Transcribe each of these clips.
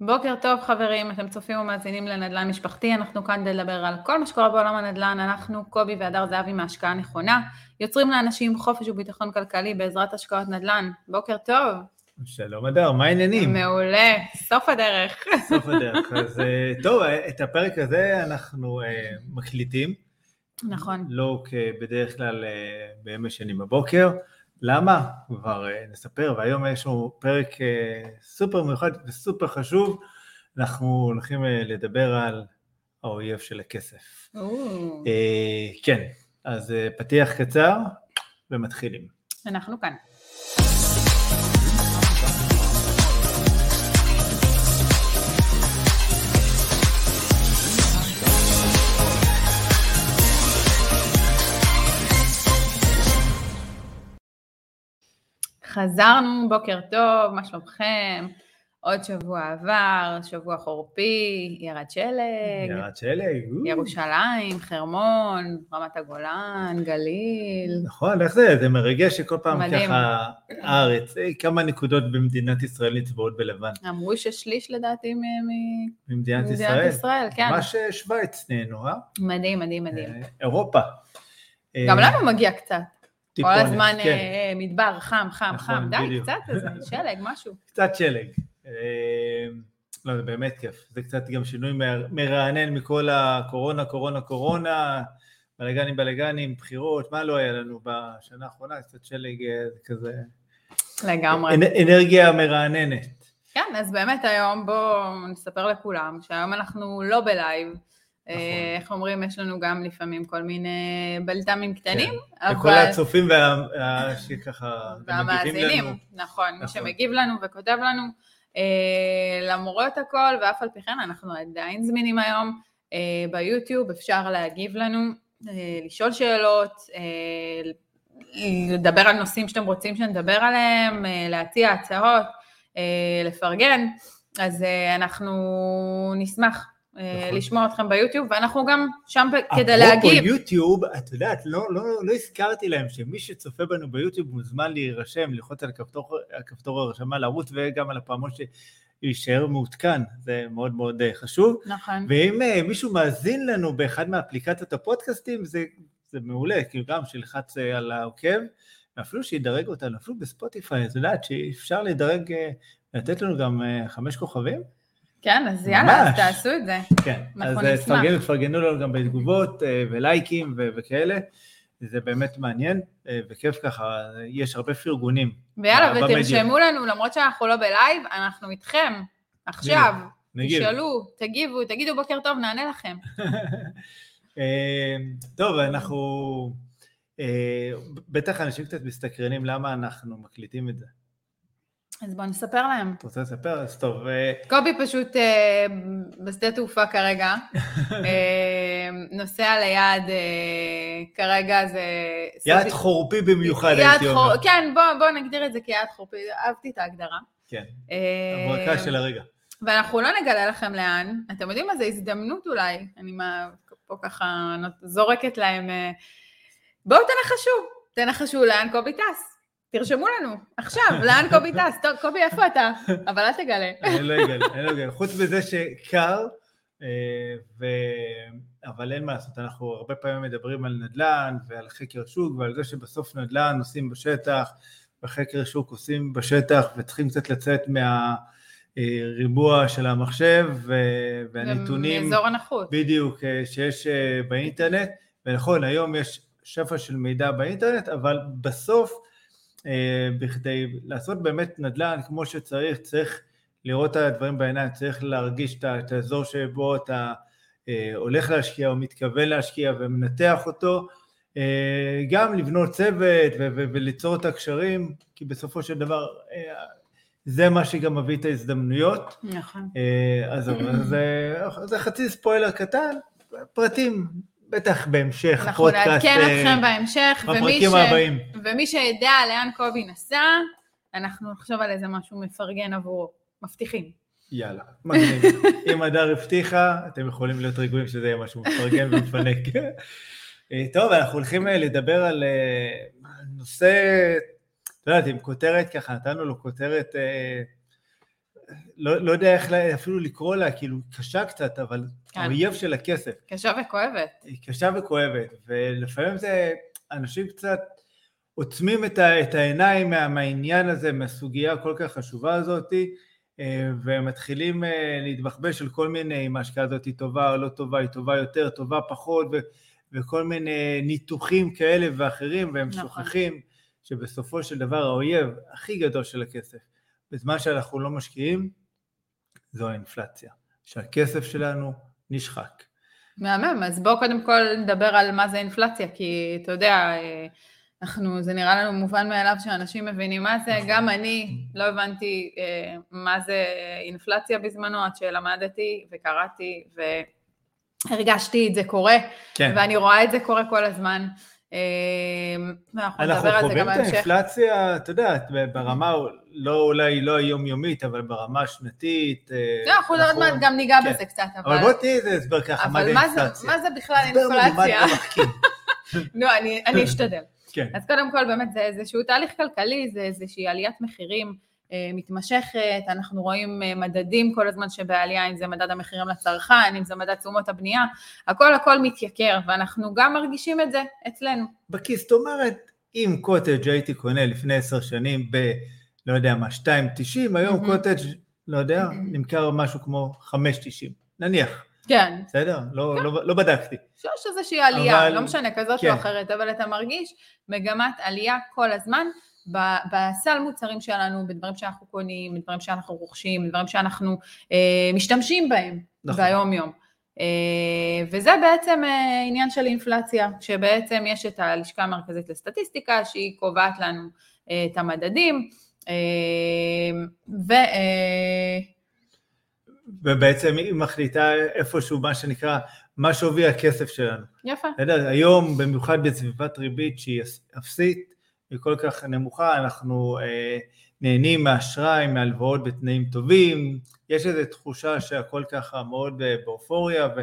בוקר טוב חברים, אתם צופים ומאזינים לנדל"ן משפחתי, אנחנו כאן כדי לדבר על כל מה שקורה בעולם הנדל"ן, אנחנו קובי והדר זהבי מהשקעה נכונה, יוצרים לאנשים חופש וביטחון כלכלי בעזרת השקעות נדל"ן, בוקר טוב. שלום אדר, מה העניינים? מעולה, סוף הדרך. סוף הדרך, אז אה, טוב, את הפרק הזה אנחנו אה, מקליטים. נכון. לא כבדרך כלל אה, בימי שני בבוקר. למה? כבר נספר, והיום יש לנו פרק סופר מיוחד וסופר חשוב. אנחנו הולכים לדבר על האויב של הכסף. כן, אז פתיח קצר ומתחילים. אנחנו כאן. חזרנו, בוקר טוב, מה שלומכם? עוד שבוע עבר, שבוע חורפי, ירד שלג. ירד שלג. ירושלים, חרמון, רמת הגולן, גליל. נכון, איך זה? זה מרגש שכל פעם מדהים. ככה הארץ, אה, כמה נקודות במדינת ישראל נצבעות בלבן. אמרו ששליש לדעתי ממדינת ישראל. ישראל, כן. ממש שווייץ נהנו, אה? מדהים, מדהים, מדהים. אה, אירופה. גם לנו מגיע קצת. כל הזמן כן. אה, מדבר, חם, חם, נכון, חם, די, בדיוק. קצת איזה שלג, משהו. קצת שלג. אה, לא, זה באמת כיף. זה קצת גם שינוי מרענן מכל הקורונה, קורונה, קורונה, בלאגנים, בלאגנים, בחירות, מה לא היה לנו בשנה האחרונה? קצת שלג אה, כזה... לגמרי. אנרגיה מרעננת. כן, אז באמת היום בואו נספר לכולם שהיום אנחנו לא בלייב. נכון. איך אומרים, יש לנו גם לפעמים כל מיני בלת"מים קטנים. כן. אבל... לכל הצופים. שככה והמאזינים, נכון, מי נכון. שמגיב לנו וכותב לנו. אה, למרות הכל, ואף על פי כן אנחנו עדיין זמינים היום אה, ביוטיוב, אפשר להגיב לנו, אה, לשאול שאלות, לדבר על נושאים שאתם רוצים שנדבר עליהם, להציע הצעות, לפרגן, אז אנחנו נשמח נכון. לשמוע אתכם ביוטיוב, ואנחנו גם שם כדי להגיב. אפרופו יוטיוב, את יודעת, לא, לא, לא הזכרתי להם שמי שצופה בנו ביוטיוב מוזמן להירשם, ללחוץ על הכפתור, הכפתור הרשמה לערוץ וגם על הפעמון שיישאר מעודכן, זה מאוד מאוד אה, חשוב. נכון. ואם uh, מישהו מאזין לנו באחד מאפליקציות הפודקאסטים, זה, זה מעולה, כאילו גם שילחץ uh, על העוקב, ואפילו שידרג אותנו, אפילו בספוטיפיי, את יודעת שאפשר לדרג, לתת לנו גם חמש כוכבים? כן, אז יאללה, אז תעשו את זה. כן, אז אה, תפרגנו, תפרגנו לנו גם בתגובות אה, ולייקים וכאלה. זה באמת מעניין אה, וכיף ככה, יש הרבה פרגונים. ויאללה, ותרשמו לנו, למרות שאנחנו לא בלייב, אנחנו איתכם, עכשיו, תשאלו, תגיבו, תגידו בוקר טוב, נענה לכם. טוב, אנחנו, בטח אנשים קצת מסתקרנים למה אנחנו מקליטים את זה. אז בוא נספר להם. את רוצה לספר? אז טוב. אה, קובי פשוט אה, בשדה תעופה כרגע, אה, נוסע ליעד, אה, כרגע זה... יעד חורפי במיוחד, הייתי אומר. כן, בוא, בוא נגדיר את זה כיעד חורפי, אהבתי את ההגדרה. כן, אה, הברקה של הרגע. ואנחנו לא נגלה לכם לאן, אתם יודעים מה, זה הזדמנות אולי, אני מה, פה ככה זורקת להם, אה, בואו תנחשו, תנחשו לאן קובי טס. תרשמו לנו, עכשיו, לאן קובי טס? טוב, קובי, איפה אתה? אבל אל תגלה. אני לא אגלה, אני לא אגלה. חוץ מזה שקר, אה, ו... אבל אין מה לעשות, אנחנו הרבה פעמים מדברים על נדל"ן ועל חקר שוק ועל זה שבסוף נדל"ן עושים בשטח וחקר שוק עושים בשטח וצריכים קצת לצאת מהריבוע של המחשב והנתונים. מאזור הנוחות. בדיוק, אה, שיש אה, באינטרנט, ונכון, היום יש שפע של מידע באינטרנט, אבל בסוף בכדי לעשות באמת נדל"ן כמו שצריך, צריך לראות את הדברים בעיניים, צריך להרגיש את האזור שבו אתה אה, הולך להשקיע או מתכוון להשקיע ומנתח אותו, אה, גם לבנות צוות וליצור את הקשרים, כי בסופו של דבר זה מה שגם מביא את ההזדמנויות. נכון. אז זה, זה חצי ספוילר קטן, פרטים בטח בהמשך הפודקאסט. אנחנו נעדכן אה, אתכם בהמשך, ומי, ש... הבאים. ומי שידע לאן קובי נסע, אנחנו נחשוב על איזה משהו מפרגן עבורו. מבטיחים. יאללה, מגניב. אם הדר הבטיחה, אתם יכולים להיות רגועים שזה יהיה משהו מפרגן ומפנק. אה, טוב, אנחנו הולכים אה, לדבר על נושא, את יודעת, עם כותרת ככה, נתנו לו כותרת לא, לא יודע איך אפילו לקרוא לה, כאילו קשה קצת, אבל כן. האויב של הכסף. קשה וכואבת. היא קשה וכואבת, ולפעמים זה, אנשים קצת עוצמים את, ה, את העיניים מה, מהעניין הזה, מהסוגיה הכל כך חשובה הזאת, אה, ומתחילים אה, להתבחבש על כל מיני, אם ההשקעה הזאת היא טובה או לא טובה, היא טובה יותר, טובה פחות, ו, וכל מיני ניתוחים כאלה ואחרים, והם נכון. שוכחים שבסופו של דבר האויב הכי גדול של הכסף, בזמן שאנחנו לא משקיעים, זו האינפלציה, שהכסף שלנו נשחק. מהמם, אז בואו קודם כל נדבר על מה זה אינפלציה, כי אתה יודע, אנחנו, זה נראה לנו מובן מאליו שאנשים מבינים מה זה, נכון. גם אני לא הבנתי אה, מה זה אינפלציה בזמנו, עד שלמדתי וקראתי והרגשתי את זה קורה, כן. ואני רואה את זה קורה כל הזמן. ואנחנו אנחנו חווים את. האינפלציה, אתה יודע, ברמה, לא אולי לא היומיומית, אבל ברמה השנתית. אה, לא, אנחנו עוד מעט גם ניגע כן. בזה קצת, אבל אבל... בוא תני איזה הסבר ככה, מה זה אינפלציה. מה זה בכלל אינפלציה? לא, אני, אני אשתדל. כן, אז קודם כל באמת זה איזשהו תהליך כלכלי, זה איזושהי עליית מחירים מתמשכת, אנחנו רואים אה, מדדים כל הזמן שבעלייה, אם זה מדד המחירים לצרכן, אם זה מדד תשומות הבנייה, הכל הכל מתייקר, ואנחנו גם מרגישים את זה אצלנו. בכיס, זאת אומרת, אם קוטג' הייתי קונה לפני עשר שנים ב... לא יודע מה, 2.90, היום מהמם. קוטג', לא יודע, נמכר משהו כמו 5.90, נניח, כן, בסדר? לא, לא, לא בדקתי. שיש איזושהי עלייה, אבל- לא משנה, כזאת כן. או אחרת, אבל אתה מרגיש מגמת עלייה כל הזמן בסל מוצרים שלנו, בדברים שאנחנו קונים, בדברים שאנחנו רוכשים, בדברים שאנחנו אה, משתמשים בהם נכון. ביום יום. אה, וזה בעצם אה, עניין של אינפלציה, שבעצם יש את הלשכה המרכזית לסטטיסטיקה, שהיא קובעת לנו אה, את המדדים, אה, ו... אה, ובעצם היא מחליטה איפשהו, מה שנקרא, מה שווי הכסף שלנו. יפה, אתה יודע, היום, במיוחד בסביבת ריבית שהיא אפסית, היא כל כך נמוכה, אנחנו אה, נהנים מאשראי, מהלוואות בתנאים טובים, יש איזו תחושה שהכל ככה מאוד אה, באופוריה ו-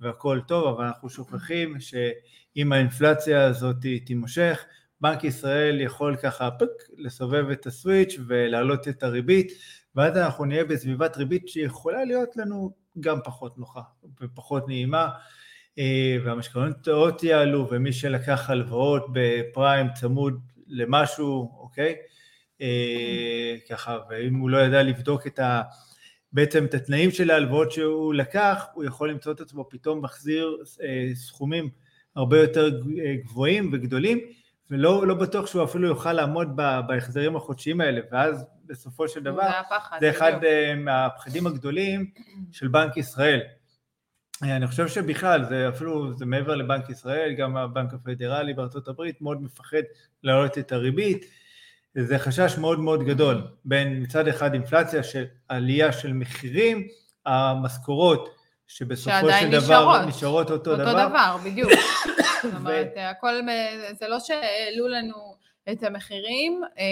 והכל טוב, אבל אנחנו שוכחים שאם האינפלציה הזאת תימשך, בנק ישראל יכול ככה פק, לסובב את הסוויץ' ולהעלות את הריבית, ואז אנחנו נהיה בסביבת ריבית שיכולה להיות לנו גם פחות נוחה ופחות נעימה. אה, והמשכנתאות יעלו, ומי שלקח הלוואות בפריים צמוד למשהו, אוקיי? אה, ככה, ואם הוא לא ידע לבדוק את ה... בעצם את התנאים של ההלוואות שהוא לקח, הוא יכול למצוא את עצמו פתאום מחזיר אה, סכומים הרבה יותר אה, גבוהים וגדולים, ולא לא בטוח שהוא אפילו יוכל לעמוד בהחזרים החודשיים האלה, ואז בסופו של דבר, זה הפחד. זה אחד בדיוק. אה, מהפחדים הגדולים של בנק ישראל. אני חושב שבכלל, זה אפילו, זה מעבר לבנק ישראל, גם הבנק הפדרלי בארצות הברית מאוד מפחד להעלות את הריבית. זה חשש מאוד מאוד גדול בין מצד אחד אינפלציה של עלייה של מחירים, המשכורות שבסופו של דבר נשארות. נשארות אותו, אותו דבר. דבר, בדיוק. זאת אומרת, הכל, זה לא שהעלו לנו את המחירים אה,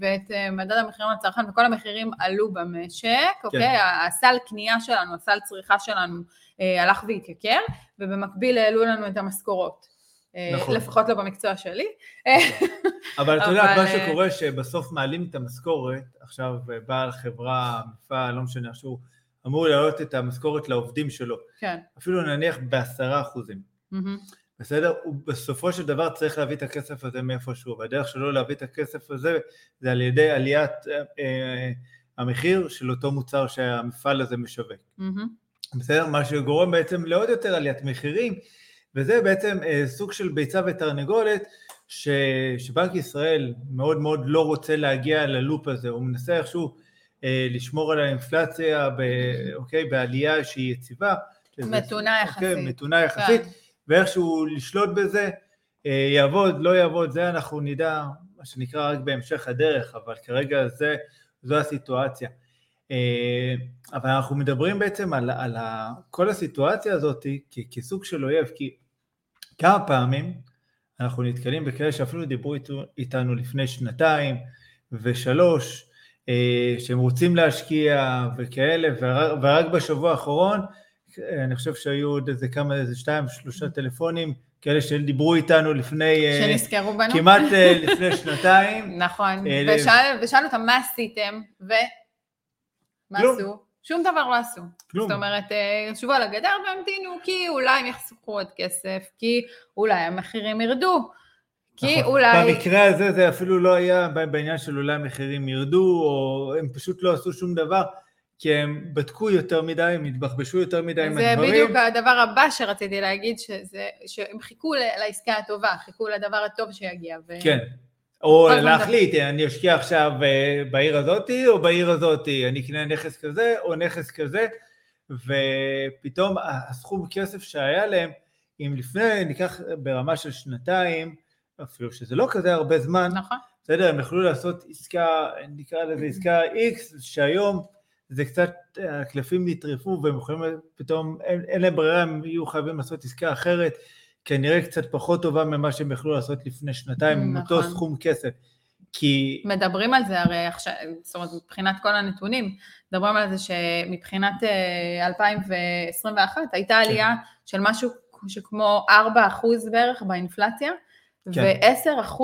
ואת אה, מדד המחירים לצרכן וכל המחירים עלו במשק, כן. אוקיי? הסל קנייה שלנו, הסל צריכה שלנו אה, הלך והתייקר, ובמקביל העלו לנו את המשכורות. נכון. לפחות לא במקצוע שלי. אבל אתה יודע, מה שקורה שבסוף מעלים את המשכורת, עכשיו בעל חברה, מפעל, לא משנה, שהוא אמור להעלות את המשכורת לעובדים שלו, כן. אפילו נניח בעשרה אחוזים. מהמם. בסדר? הוא בסופו של דבר צריך להביא את הכסף הזה מאיפשהו, והדרך שלו להביא את הכסף הזה זה על ידי עליית אה, אה, המחיר של אותו מוצר שהמפעל הזה משווק. מהמם. בסדר? מה שגורם בעצם לעוד יותר עליית מחירים, וזה בעצם אה, סוג של ביצה ותרנגולת, ש, שבנק ישראל מאוד מאוד לא רוצה להגיע ללופ הזה, הוא מנסה איכשהו אה, לשמור על האינפלציה, ב, אוקיי, בעלייה שהיא יציבה. מתונה אוקיי, יחסית. מתונה יחסית, כן. ואיכשהו לשלוט בזה, אה, יעבוד, לא יעבוד, זה אנחנו נדע, מה שנקרא, רק בהמשך הדרך, אבל כרגע זה, זו הסיטואציה. אה, אבל אנחנו מדברים בעצם על, על ה, כל הסיטואציה הזאת כסוג של אויב, כי כמה פעמים אנחנו נתקלים בכאלה שאפילו דיברו איתנו לפני שנתיים ושלוש, אה, שהם רוצים להשקיע וכאלה, ורק, בשבוע האחרון, אני חושב שהיו עוד איזה כמה, איזה שתיים, שלושה טלפונים, כאלה שדיברו איתנו לפני, אה, שנזכרו בנו. כמעט אה, לפני שנתיים, נכון. אה, ושאל- ושאלנו אותם מה עשיתם, ו... מה. עשו? שום דבר לא עשו. כלום. זאת אומרת, אה, ישבו על הגדר והמתינו, כי אולי הם יחסכו עוד כסף, כי אולי המחירים ירדו, כי נכון. אולי... במקרה הזה זה אפילו לא היה בעניין של אולי המחירים ירדו, או הם פשוט לא עשו שום דבר, כי הם בדקו יותר מדי, הם התבחבשו יותר מדי עם זה הדברים. בדיוק הדבר הבא שרציתי להגיד, שזה, שהם חיכו לעסקה הטובה, חיכו לדבר הטוב שיגיע. ו... כן. או להחליט, אני אשקיע עכשיו אה, בעיר הזאתי או בעיר הזאתי, אני אקנה נכס כזה או נכס כזה, ופתאום הסכום כסף שהיה להם, אם לפני, ניקח ברמה של שנתיים, אפילו שזה לא כזה הרבה זמן, נכון, בסדר, הם יכלו לעשות עסקה, נקרא לזה עסקה X, שהיום זה קצת, אה, הקלפים נטרפו והם יכולים פתאום, אין, אין להם ברירה, הם יהיו חייבים לעשות עסקה אחרת, כנראה קצת פחות טובה ממה שהם יכלו לעשות לפני שנתיים, עם אותו נכון. סכום כסף. כי, מדברים על זה הרי עכשיו, זאת אומרת, מבחינת כל הנתונים, מדברים על זה שמבחינת אה, 2021 הייתה עלייה של משהו שכמו 4% בערך באינפלציה, כן. ו-10%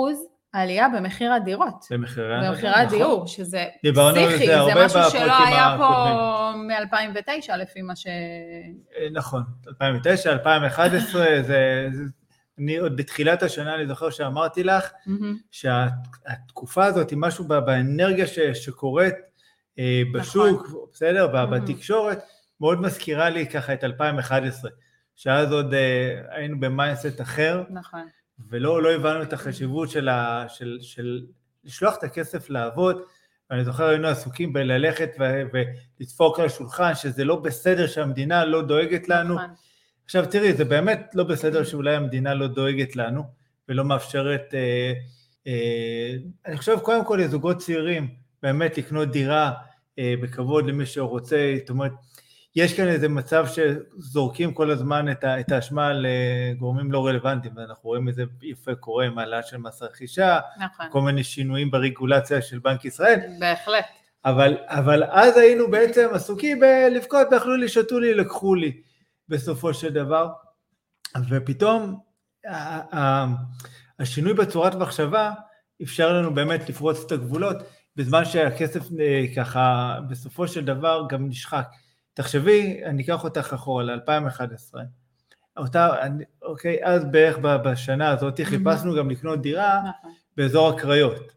עלייה במחיר הדירות. במחירי במחירי נכון. הדיור, שזה דיברנו פסיכי, זה זה הרבה משהו שלא היה פה הקודמים. מ-2009 לפי מה ש... אה, נכון, 2009, 2011, זה, זה, אני עוד בתחילת השנה, אני זוכר שאמרתי לך. שהתקופה הזאת היא משהו באנרגיה ש, שקורית אה, בשוק, בסדר? ב- נכון. בתקשורת, מאוד מזכירה לי ככה את 2011, שאז עוד אה, היינו ב mindset אחר, נכון. ולא לא הבנו את החשיבות של, ה, של, של לשלוח את הכסף לעבוד. ואני זוכר היינו עסוקים בללכת ולדפוק על השולחן, שזה לא בסדר שהמדינה לא דואגת לנו. נכון. עכשיו תראי, זה באמת לא בסדר שאולי המדינה לא דואגת לנו ולא מאפשרת, אה, אה, אני חושב קודם כל לזוגות צעירים באמת לקנות דירה אה, בכבוד למי שרוצה, זאת אומרת, יש כאן איזה מצב שזורקים כל הזמן את האשמה על אה, גורמים לא רלוונטיים, ואנחנו רואים את זה יפה קורה עם העלאה של מס רכישה, נכון. כל מיני שינויים ברגולציה של בנק ישראל, בהחלט. אבל, אבל אז היינו בעצם עסוקים בלבכות, ואכלו לי, שתו לי, לקחו לי, בסופו של דבר. ופתאום השינוי בצורת מחשבה אפשר לנו באמת לפרוץ את הגבולות, בזמן שהכסף אה, ככה בסופו של דבר גם נשחק. תחשבי, אני אקח אותך אחורה ל-2011. אותה, אני- אוקיי, אז בערך בשנה הזאת חיפשנו גם לקנות דירה נכון. באזור הקריות.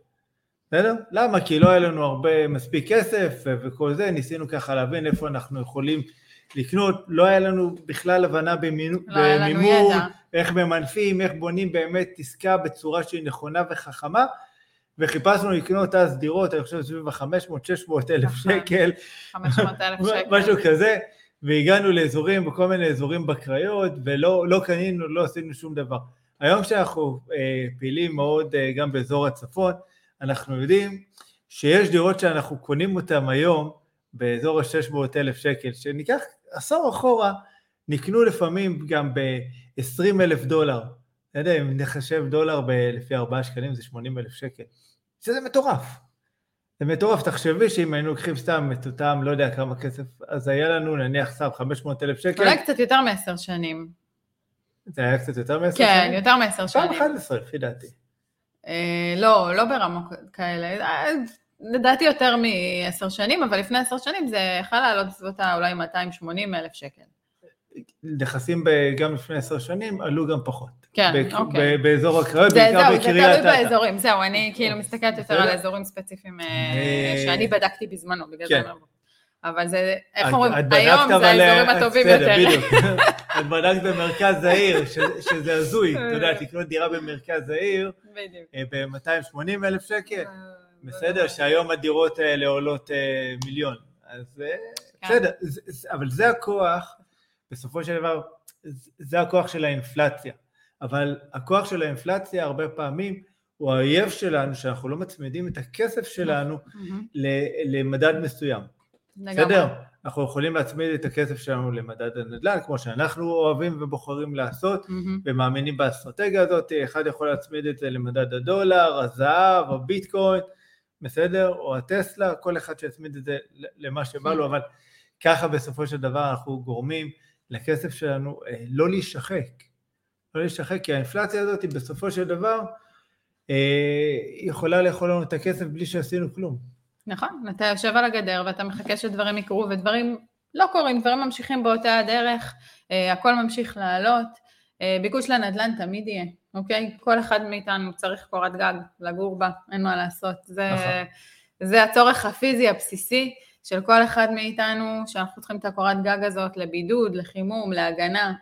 בסדר? למה? כי לא היה לנו הרבה מספיק כסף וכל זה, ניסינו ככה להבין איפה אנחנו יכולים לקנות, לא היה לנו בכלל הבנה לא היה לנו במימון. איך ממנפים, איך בונים באמת עסקה בצורה שהיא נכונה וחכמה, וחיפשנו לקנות אז דירות, אני חושב סביב ה-500-600 אלף נכון. שקל, 500 אלף שקל. משהו כזה, והגענו לאזורים, בכל מיני אזורים בקריות, ולא לא קנינו, לא עשינו שום דבר. היום כשאנחנו אה, פעילים מאוד אה, גם באזור הצפון, אנחנו יודעים שיש דירות שאנחנו קונים אותן היום באזור ה-600 אלף שקל, שניקח עשור אחורה, נקנו לפעמים גם ב-20 אלף דולר. אתה יודע, אם נחשב דולר ב- לפי 4 שקלים זה 80 אלף שקל. שזה מטורף. זה מטורף, תחשבי שאם היינו לוקחים סתם את אותם, לא יודע כמה כסף, אז היה לנו נניח סתם 500 אלף שקל, אולי קצת יותר מעשר שנים. זה היה קצת יותר מעשר כן, שנים? יותר מעשר פעם שנים. 11 לפי דעתי. אה, לא, לא ברמות כאלה. אה, לדעתי יותר מעשר שנים, אבל לפני עשר שנים זה יכול לעלות בסביבות אולי 280 אלף שקל. נכסים ב- גם לפני עשר שנים עלו גם פחות. כן, ב- אוקיי. ב- באזור הקריות, זה, בעיקר זהו, זה בקריית תלוי אתא. באזורים, זהו, אני כאילו מסתכלת יותר. על אזורים ספציפיים אה, אה, שאני בדקתי בזמנו, בגלל כן. זה לא- אבל זה, איך אומרים, היום זה האזורים אה, הטובים יותר. בדיוק. את בדקת במרכז העיר, שזה הזוי, אתה יודע, לקנות דירה במרכז העיר בדיוק. ב-280 אלף שקל, אה, בסדר, שהיום הדירות האלה עולות אה, מיליון. אז אה, כן. בסדר, אבל זה הכוח, בסופו של דבר, זה- הכוח של האינפלציה. אבל הכוח של האינפלציה הרבה פעמים הוא האויב שלנו, שאנחנו לא מצמידים את הכסף שלנו. ל- למדד מסוים. בסדר? אנחנו יכולים להצמיד את הכסף שלנו למדד הנדל"ן, כמו שאנחנו אוהבים ובוחרים לעשות, מהמם. ומאמינים באסטרטגיה הזאת, אחד יכול להצמיד את זה למדד הדולר, הזהב, הביטקוין, בסדר? או הטסלה, כל אחד שיצמיד את זה למה שבא לו, אבל ככה בסופו של דבר אנחנו גורמים לכסף שלנו אה, לא להישחק. לא להישחק, כי האינפלציה הזאת היא בסופו של דבר אה, יכולה לאכול לנו את הכסף בלי שעשינו כלום. נכון, אתה יושב על הגדר ואתה מחכה שדברים יקרו, ודברים לא קורים, דברים ממשיכים באותה הדרך, אה, הכל ממשיך לעלות. ביקוש לנדל"ן תמיד יהיה, אוקיי? כל אחד מאיתנו צריך קורת גג לגור בה, אין מה לעשות. זה, נכון. זה הצורך הפיזי הבסיסי של כל אחד מאיתנו, שאנחנו צריכים את הקורת גג הזאת לבידוד, לחימום, להגנה,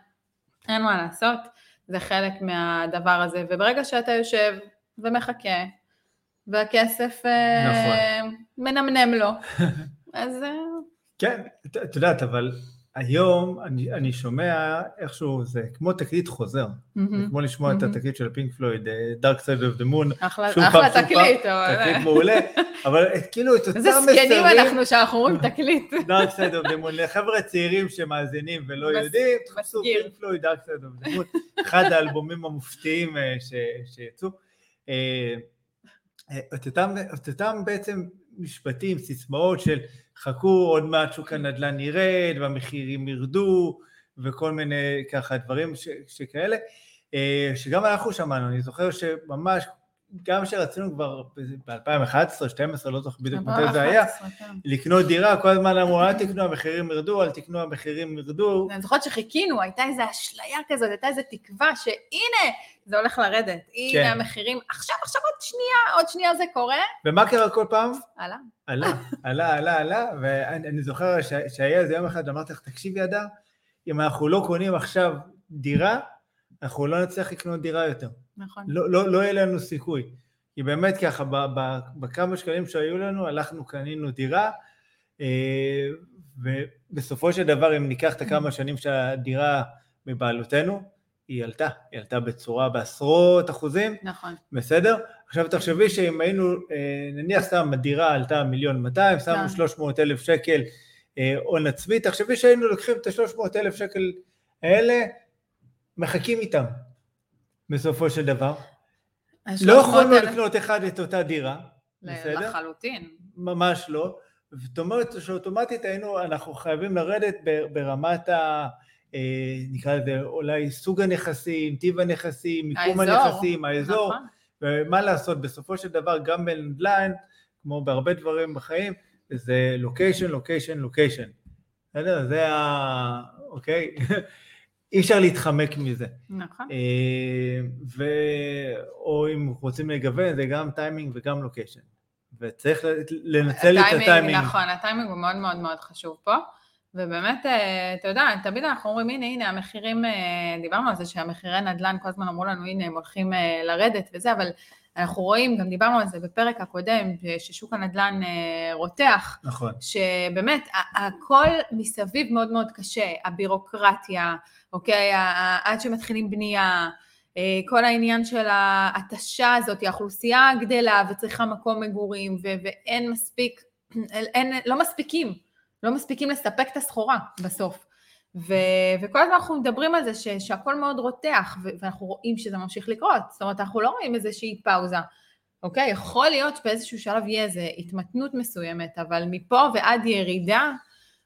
אין מה לעשות, זה חלק מהדבר הזה. וברגע שאתה יושב ומחכה, והכסף אה, נכון. מנמנם לו, אז... אה, כן, את יודעת, אבל היום אני, אני שומע איכשהו, זה כמו תקליט חוזר, mm-hmm. זה כמו לשמוע mm-hmm. את התקליט של פינק פלויד, אה, Dark Side of the Moon, אחלה, שוב אחלה פעם, תקליט, שוב פעם, תקליט מעולה, אבל כאילו את אותם מסרים, איזה זקנים אנחנו שאנחנו אומרים תקליט. Dark Side of the Moon, לחבר'ה צעירים שמאזינים ולא יודעים, תחפשו פינק פלויד, Dark Side of the Moon, אחד האלבומים המופתיים ש, שיצאו. את אותם, את אותם בעצם משפטים, סיסמאות של חכו עוד מעט שוק הנדל"ן ירד והמחירים ירדו וכל מיני ככה דברים ש, שכאלה, אה, שגם אנחנו שמענו, אני זוכר שממש גם כשרצינו כבר ב-2011, 2012, לא זוכר בדיוק מתי זה היה, כן. לקנות דירה, כל הזמן אמרו, אל תקנו, המחירים ירדו, אל תקנו, המחירים ירדו. אני זוכרת שחיכינו, הייתה איזו אשליה כזאת, הייתה איזו תקווה שהנה, זה הולך לרדת, הנה כן. המחירים, עכשיו, עכשיו עוד שנייה, עוד שנייה זה קורה. ומה קרה כל פעם? עלה. עלה, עלה, עלה, עלה, ואני זוכר שהיה איזה יום אחד, אמרתי לך, תקשיבי, אדר, אם אנחנו לא קונים עכשיו דירה, אנחנו לא נצליח לקנות דירה יותר. נכון. לא, לא, לא יהיה לנו סיכוי. כי באמת ככה, בכמה שקלים שהיו לנו, הלכנו, קנינו דירה, אה, ובסופו של דבר, אם ניקח את הכמה שנים שהדירה מבעלותנו, היא עלתה, היא עלתה בצורה בעשרות אחוזים, נכון. בסדר? עכשיו תחשבי שאם היינו, אה, נניח סתם הדירה עלתה מיליון 200, שמנו כן. שלוש מאות אלף שקל אה, הון עצמי, תחשבי שהיינו לוקחים את השלוש מאות אלף שקל האלה, מחכים איתם, בסופו של דבר. לא יכולנו לקנות אחד את אותה דירה, בסדר? לחלוטין. ממש לא. זאת אומרת שאוטומטית היינו, אנחנו חייבים לרדת ברמת ה... אה, נקרא לזה אולי סוג הנכסים, טיב הנכסים, מיקום האזור, הנכסים, האזור, נכון. ומה לעשות, בסופו של דבר גם בנדל"ן, כמו בהרבה דברים בחיים, זה לוקיישן, לוקיישן, לוקיישן. בסדר? זה ה... אוקיי? אי אפשר להתחמק מזה. נכון. אה, ו... או אם רוצים לגוון, זה גם טיימינג וגם לוקיישן. וצריך לנצל את הטיימינג. נכון, הטיימינג הוא מאוד מאוד מאוד חשוב פה. ובאמת, אה, אתה יודע, תמיד אנחנו אומרים, הנה, הנה, המחירים, אה, דיברנו על זה שהמחירי נדל"ן, כל הזמן אמרו לנו, הנה, הם הולכים לרדת וזה, אבל אנחנו רואים, גם דיברנו על זה בפרק הקודם, ששוק הנדל"ן רותח. נכון. שבאמת, הכל מסביב מאוד מאוד קשה, הבירוקרטיה, אוקיי? עד שמתחילים בנייה, אה, כל העניין של ההתשה הזאת, האוכלוסייה גדלה וצריכה מקום מגורים ו- ואין מספיק, אין, לא מספיקים, לא מספיקים לספק את הסחורה בסוף. ו- וכל הזמן אנחנו מדברים על זה ש- שהכל מאוד רותח ו- ואנחנו רואים שזה ממשיך לקרות, זאת אומרת אנחנו לא רואים איזושהי פאוזה. אוקיי, יכול להיות שבאיזשהו שלב יהיה איזו התמתנות מסוימת, אבל מפה ועד ירידה,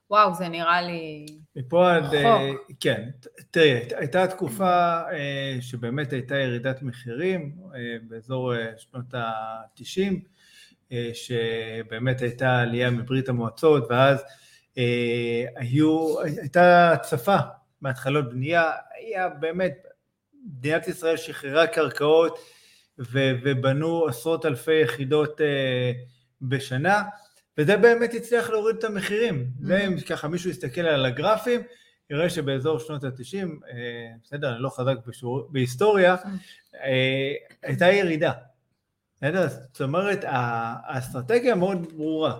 וואו, זה נראה לי מפה עד, אה, כן, תראי, הייתה תקופה אה, שבאמת הייתה ירידת מחירים אה, באזור שנות ה-90, שבאמת הייתה עלייה מברית המועצות, ואז היו, הייתה הצפה מהתחלות בנייה, היה באמת, מדינת ישראל שחררה קרקעות ובנו עשרות אלפי יחידות בשנה, וזה באמת הצליח להוריד את המחירים. Mm-hmm. ואם ככה מישהו יסתכל על הגרפים, יראה שבאזור שנות ה-90, אה, בסדר, אני לא חזק בשור, בהיסטוריה, mm-hmm. אה, הייתה ירידה. בסדר? זאת אומרת, האסטרטגיה מאוד ברורה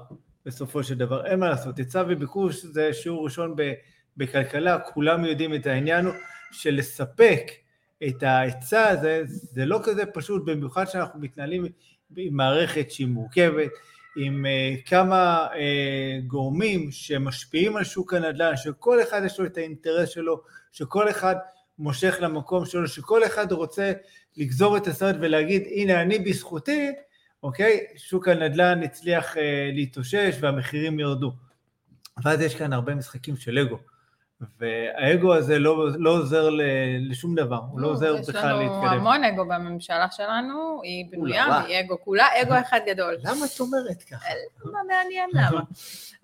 בסופו של דבר, אין מה לעשות, היצע וביקוש זה שיעור ראשון בכלכלה, כולם יודעים את העניין של לספק את ההיצע הזה, זה לא כזה פשוט, במיוחד שאנחנו מתנהלים עם מערכת שהיא מורכבת, עם uh, כמה uh, גורמים שמשפיעים על שוק הנדל"ן, שכל אחד יש לו את האינטרס שלו, שכל אחד מושך למקום שלו, שכל אחד רוצה לגזור את הסרט ולהגיד, הנה אני בזכותי, אוקיי, שוק הנדל"ן הצליח uh, להתאושש והמחירים ירדו. ואז יש כאן הרבה משחקים של אגו. והאגו הזה לא, לא עוזר ל, לשום דבר, הוא לא עוזר בכלל להתקדם. יש לנו המון אגו בממשלה שלנו, היא בנויה היא אגו, כולה אגו אחד גדול. למה את אומרת ככה? מה מעניין למה.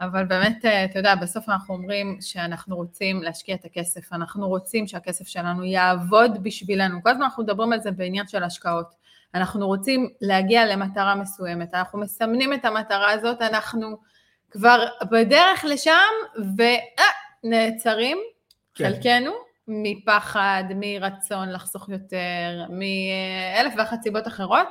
אבל באמת, אה, אתה יודע, בסוף אנחנו אומרים שאנחנו רוצים להשקיע את הכסף, אנחנו רוצים שהכסף שלנו יעבוד בשבילנו. כל הזמן אנחנו מדברים על זה בעניין של השקעות. אנחנו רוצים להגיע למטרה מסוימת, אנחנו מסמנים את המטרה הזאת, אנחנו כבר בדרך לשם, ו... נעצרים, כן. חלקנו, מפחד, מרצון לחסוך יותר, מאלף ואחת סיבות אחרות,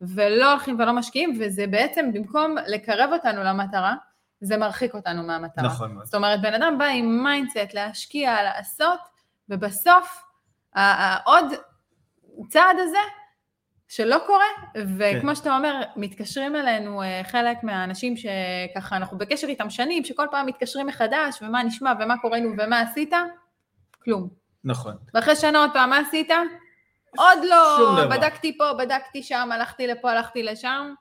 ולא הולכים ולא משקיעים, וזה בעצם, במקום לקרב אותנו למטרה, זה מרחיק אותנו מהמטרה. נכון מאוד. זאת אומרת, בן אדם בא עם mindset להשקיע, לעשות, ובסוף, העוד צעד הזה שלא קורה, וכמו כן. שאתה אומר, מתקשרים אלינו אה, חלק מהאנשים שככה אנחנו בקשר איתם שנים, שכל פעם מתקשרים מחדש, ומה נשמע, ומה קוראים, ומה עשית? כלום. נכון. ואחרי שנה עוד פעם, מה עשית? עוד לא, בדקתי פה, בדקתי שם, הלכתי לפה, הלכתי לשם,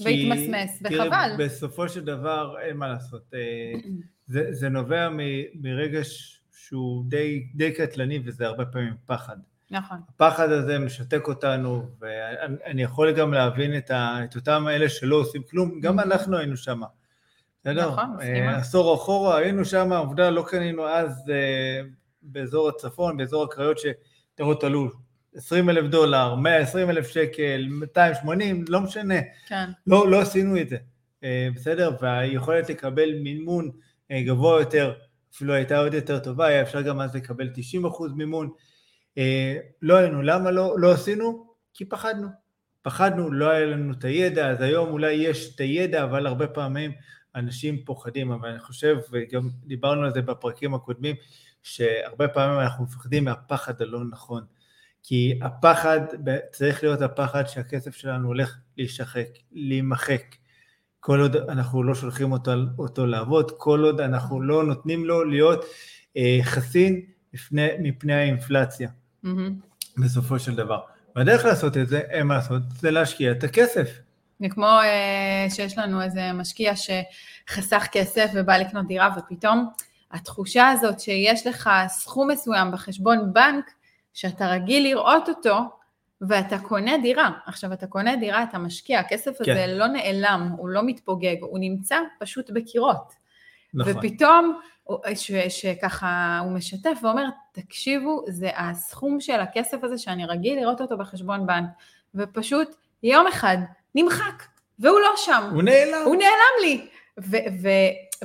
והתמסמס, וחבל. תראי, בסופו של דבר, אין מה לעשות. אה, זה, זה נובע מרגש שהוא די, די קטלני, וזה הרבה פעמים פחד. נכון. הפחד הזה משתק אותנו, ואני יכול גם להבין את, ה, את אותם אלה שלא עושים כלום, גם אנחנו היינו שם. בסדר? נכון, מסכימה. עשור אחורה היינו שם, עובדה לא קנינו אז אה, באזור הצפון, באזור הקריות, שדירות עלו 20 אלף דולר, 120 אלף שקל, 280, לא משנה. כן. לא, לא עשינו את זה, אה, בסדר? והיכולת לקבל מימון אה, גבוה יותר, אפילו הייתה עוד יותר טובה, היה אפשר גם אז לקבל 90 אחוז מימון. לא עלינו, למה לא, לא עשינו? כי פחדנו. פחדנו, לא היה לנו את הידע, אז היום אולי יש את הידע, אבל הרבה פעמים אנשים פוחדים, אבל אני חושב, וגם דיברנו על זה בפרקים הקודמים, שהרבה פעמים אנחנו מפחדים מהפחד הלא נכון. כי הפחד, צריך להיות הפחד שהכסף שלנו הולך להישחק, להימחק. כל עוד אנחנו לא שולחים אותו, אותו לעבוד, כל עוד אנחנו לא נותנים לו להיות אה, חסין לפני, מפני האינפלציה. Mm-hmm. בסופו של דבר. והדרך לעשות את זה, אין מה לעשות, זה להשקיע את הכסף. זה כמו אה, שיש לנו איזה משקיע שחסך כסף ובא לקנות דירה ופתאום התחושה הזאת שיש לך סכום מסוים בחשבון בנק שאתה רגיל לראות אותו ואתה קונה דירה. עכשיו אתה קונה דירה, אתה משקיע, הכסף כן. הזה לא נעלם, הוא לא מתפוגג, הוא נמצא פשוט בקירות. נכון. ופתאום ש, שככה הוא משתף ואומר, תקשיבו, זה הסכום של הכסף הזה שאני רגיל לראות אותו בחשבון בנק, ופשוט יום אחד נמחק, והוא לא שם. הוא נעלם. הוא נעלם לי. ו- ו-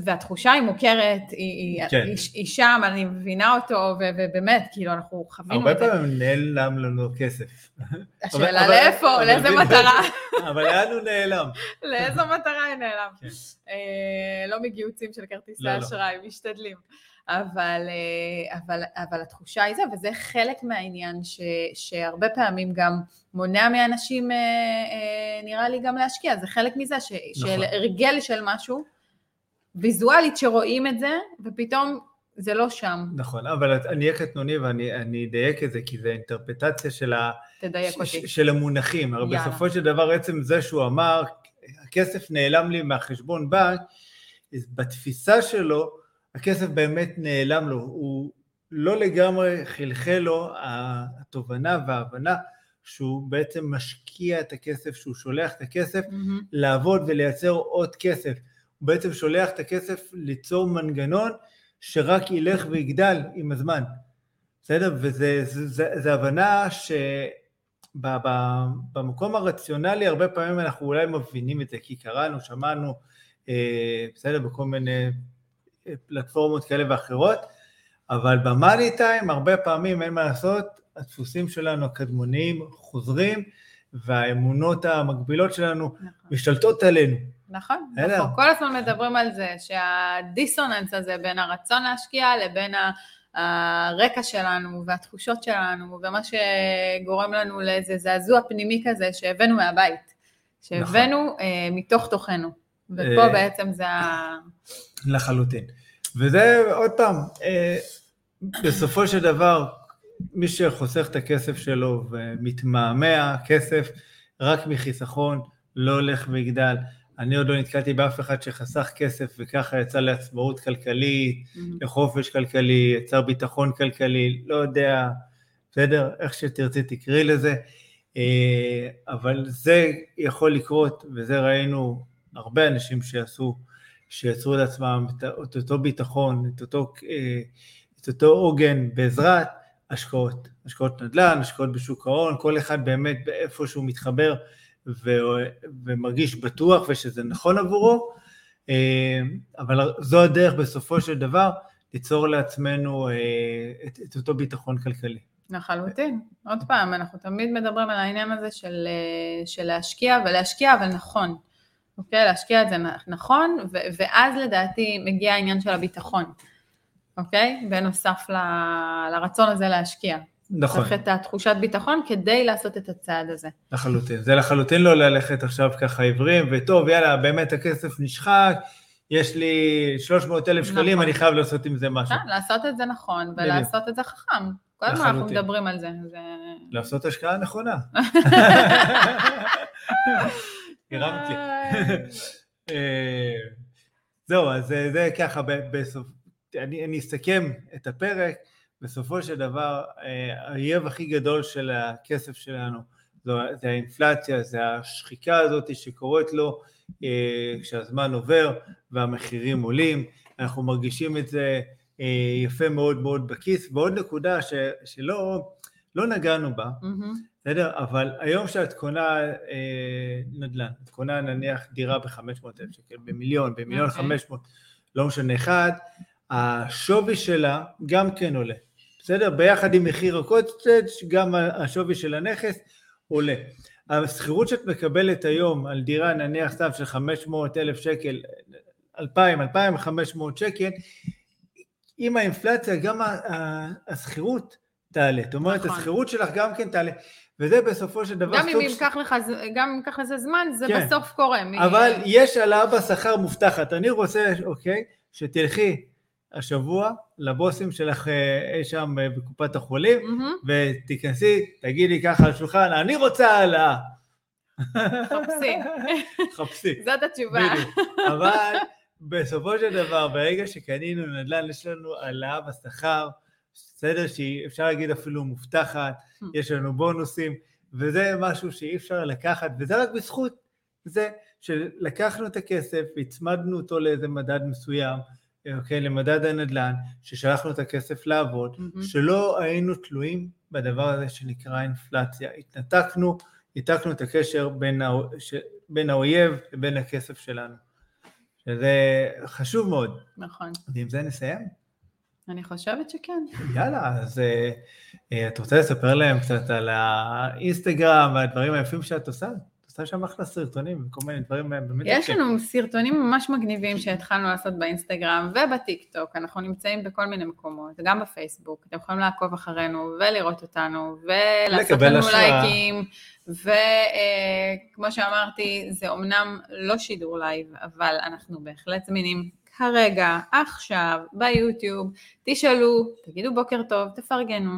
והתחושה היא מוכרת, היא, כן. היא, היא שם, אני מבינה אותו, ובאמת, כאילו, אנחנו חווינו את זה. הרבה פעמים נעלם לנו כסף. השאלה לאיפה, לאיזה מטרה. אבל לאן הוא נעלם? לאיזו מטרה הוא נעלם. כן. אה, לא מגיוצים של כרטיסי לא, לא. אשראי, לא. משתדלים. אבל, אה, אבל, אבל התחושה היא זה, וזה חלק מהעניין ש, שהרבה פעמים גם מונע מאנשים, אה, אה, נראה לי, גם להשקיע, זה חלק מזה, ש, נכון. של הרגל של משהו, ויזואלית שרואים את זה, ופתאום זה לא שם. נכון, אבל אני אהיה קטנוני ואני אדייק את זה, כי זה אינטרפטציה של, ה, ש, של המונחים. הרי בסופו של דבר, עצם זה שהוא אמר, הכסף נעלם לי מהחשבון בנק, בתפיסה שלו, הכסף באמת נעלם לו, הוא לא לגמרי חלחל לו התובנה וההבנה שהוא בעצם משקיע את הכסף, שהוא שולח את הכסף mm-hmm. לעבוד ולייצר עוד כסף. הוא בעצם שולח את הכסף ליצור מנגנון שרק ילך ויגדל עם הזמן. בסדר? וזו הבנה שבמקום הרציונלי הרבה פעמים אנחנו אולי מבינים את זה, כי קראנו, שמענו, אה, בסדר, בכל מיני פלטפורמות כאלה ואחרות, אבל במאני טיים הרבה פעמים אין מה לעשות, הדפוסים שלנו הקדמוניים חוזרים, והאמונות המקבילות שלנו נכון. משתלטות עלינו. נכון, נכון, כל הזמן מדברים על זה, שהדיסוננס הזה בין הרצון להשקיע לבין הרקע שלנו והתחושות שלנו, ומה שגורם לנו לאיזה זעזוע פנימי כזה שהבאנו מהבית, שהבאנו נכון. אה, מתוך תוכנו, ופה אה, בעצם זה ה... לחלוטין. וזה עוד פעם, אה, בסופו של דבר, מי שחוסך את הכסף שלו ומתמהמה כסף רק מחיסכון, לא הולך ויגדל. אני עוד לא נתקלתי באף אחד שחסך כסף וככה יצא לעצמאות כלכלית, Mhm. לחופש כלכלי, יצר ביטחון כלכלי, לא יודע, בסדר? איך שתרצי תקראי לזה. אה, אבל זה יכול לקרות, וזה ראינו הרבה אנשים שעשו, שיצרו לעצמם את אותו ביטחון, את אותו, אה, את אותו עוגן בעזרת השקעות, השקעות נדל"ן, השקעות בשוק ההון, כל אחד באמת באיפה שהוא מתחבר ו- ומרגיש בטוח ושזה נכון עבורו, אה, אבל זו הדרך בסופו של דבר ליצור לעצמנו אה, את, את אותו ביטחון כלכלי. לחלוטין. עוד פעם, אנחנו תמיד מדברים על העניין הזה של, אה, של להשקיע, ולהשקיע אבל נכון. אוקיי? להשקיע את זה נכון, ו- ואז לדעתי מגיע העניין של הביטחון. אוקיי? בנוסף ל- לרצון הזה להשקיע. נכון, צריך את התחושת ביטחון כדי לעשות את הצעד הזה. לחלוטין. זה לחלוטין לא ללכת עכשיו ככה עיוורים, וטוב, יאללה, באמת הכסף נשחק, יש לי 300 אלף שקלים, נכון. אני חייב לעשות עם זה משהו. כן, לעשות את זה נכון, ולעשות את זה חכם. כל הזמן אנחנו. מדברים על זה. זה... לעשות השקעה נכונה. הרמתי. אה, זהו, אז זה, זה ככה, בסוף, אני, אני אסכם את הפרק, בסופו של דבר, אה, האויב הכי גדול של הכסף שלנו, זו, זה האינפלציה, זה השחיקה הזאת שקורית לו אה, כשהזמן עובר והמחירים עולים, אנחנו מרגישים את זה אה, יפה מאוד מאוד בכיס, ועוד נקודה ש, שלא לא נגענו בה. בסדר? אבל היום כשאת קונה אה, נדל"ן, את קונה נניח דירה ב-500 אלף שקל, במיליון, במיליון אוקיי. 500, לא משנה אחד, השווי שלה גם כן עולה, בסדר? ביחד עם מחיר הקוטג' גם השווי של הנכס עולה. השכירות שאת מקבלת היום על דירה נניח סתם של 500 אלף שקל, 2,000, 2,500 שקל, עם האינפלציה גם השכירות תעלה, זאת אומרת נכון. השכירות שלך גם כן תעלה, וזה בסופו של דבר גם אם ייקח לך, גם אם ייקח לזה זמן, זה כן. בסוף קורה. מ- אבל יש העלאה בשכר מובטחת. אני רוצה, אוקיי, שתלכי השבוע לבוסים שלך אה, אי שם אה, בקופת החולים, מהמם. ותיכנסי, תגידי ככה על השולחן, אני רוצה העלאה. חפשי. חפשי. זאת התשובה. בדיוק. אבל בסופו של דבר, ברגע שקנינו נדל"ן, יש לנו העלאה בשכר, בסדר שאפשר להגיד אפילו מובטחת. יש לנו בונוסים, וזה משהו שאי אפשר לקחת, וזה רק בזכות זה שלקחנו את הכסף, הצמדנו אותו לאיזה מדד מסוים, אוקיי, למדד הנדל"ן, ששלחנו את הכסף לעבוד, מהמם. שלא היינו תלויים בדבר הזה שנקרא אינפלציה. התנתקנו, ניתקנו את הקשר בין, האו- ש... בין האויב לבין הכסף שלנו. שזה חשוב מאוד. נכון. ועם זה נסיים? אני חושבת שכן. יאללה, אז אה, אה, את רוצה לספר להם קצת על האינסטגרם והדברים היפים שאת עושה? עושה שם אחלה סרטונים וכל מיני דברים אה, באמת יש. לנו סרטונים ממש מגניבים שהתחלנו לעשות באינסטגרם ובטיק טוק, אנחנו נמצאים בכל מיני מקומות, גם בפייסבוק, אתם יכולים לעקוב אחרינו ולראות אותנו ולעשות לנו השראה. לייקים, וכמו שאמרתי, זה אומנם לא שידור לייב, אבל אנחנו בהחלט זמינים כרגע, עכשיו, ביוטיוב, תשאלו, תגידו בוקר טוב, תפרגנו,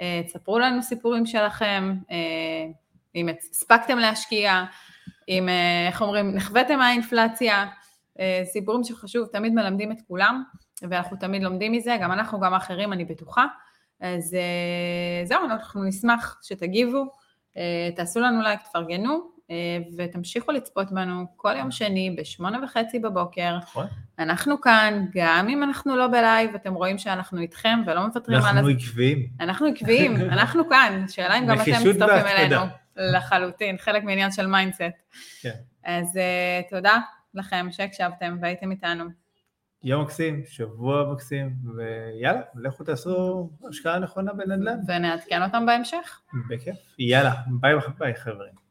אה, תספרו לנו סיפורים שלכם, אה, אם הספקתם להשקיע, אם, אה, איך אומרים, נכוויתם מהאינפלציה, אה, סיפורים שחשוב, תמיד מלמדים את כולם, ואנחנו תמיד לומדים מזה, גם אנחנו, גם האחרים, אני בטוחה. אז אה, זהו, אנחנו נשמח שתגיבו, תעשו לנו לייק, תפרגנו, ותמשיכו לצפות בנו כל יום שני בשמונה וחצי בבוקר. נכון. אנחנו כאן, גם אם אנחנו לא בלייב, אתם רואים שאנחנו איתכם ולא מוותרים על... אנחנו עקביים. אנחנו עקביים, אנחנו כאן, שאלה אם גם אתם מצטרפים. אלינו. לחלוטין, חלק מעניין של mindset. כן. אז uh, תודה לכם שהקשבתם והייתם איתנו. יום מקסים, שבוע מקסים, ויאללה, לכו תעשו השקעה נכונה בנדל"ן. ונעדכן אותם בהמשך. בכיף. יאללה, ביי ביי חברים.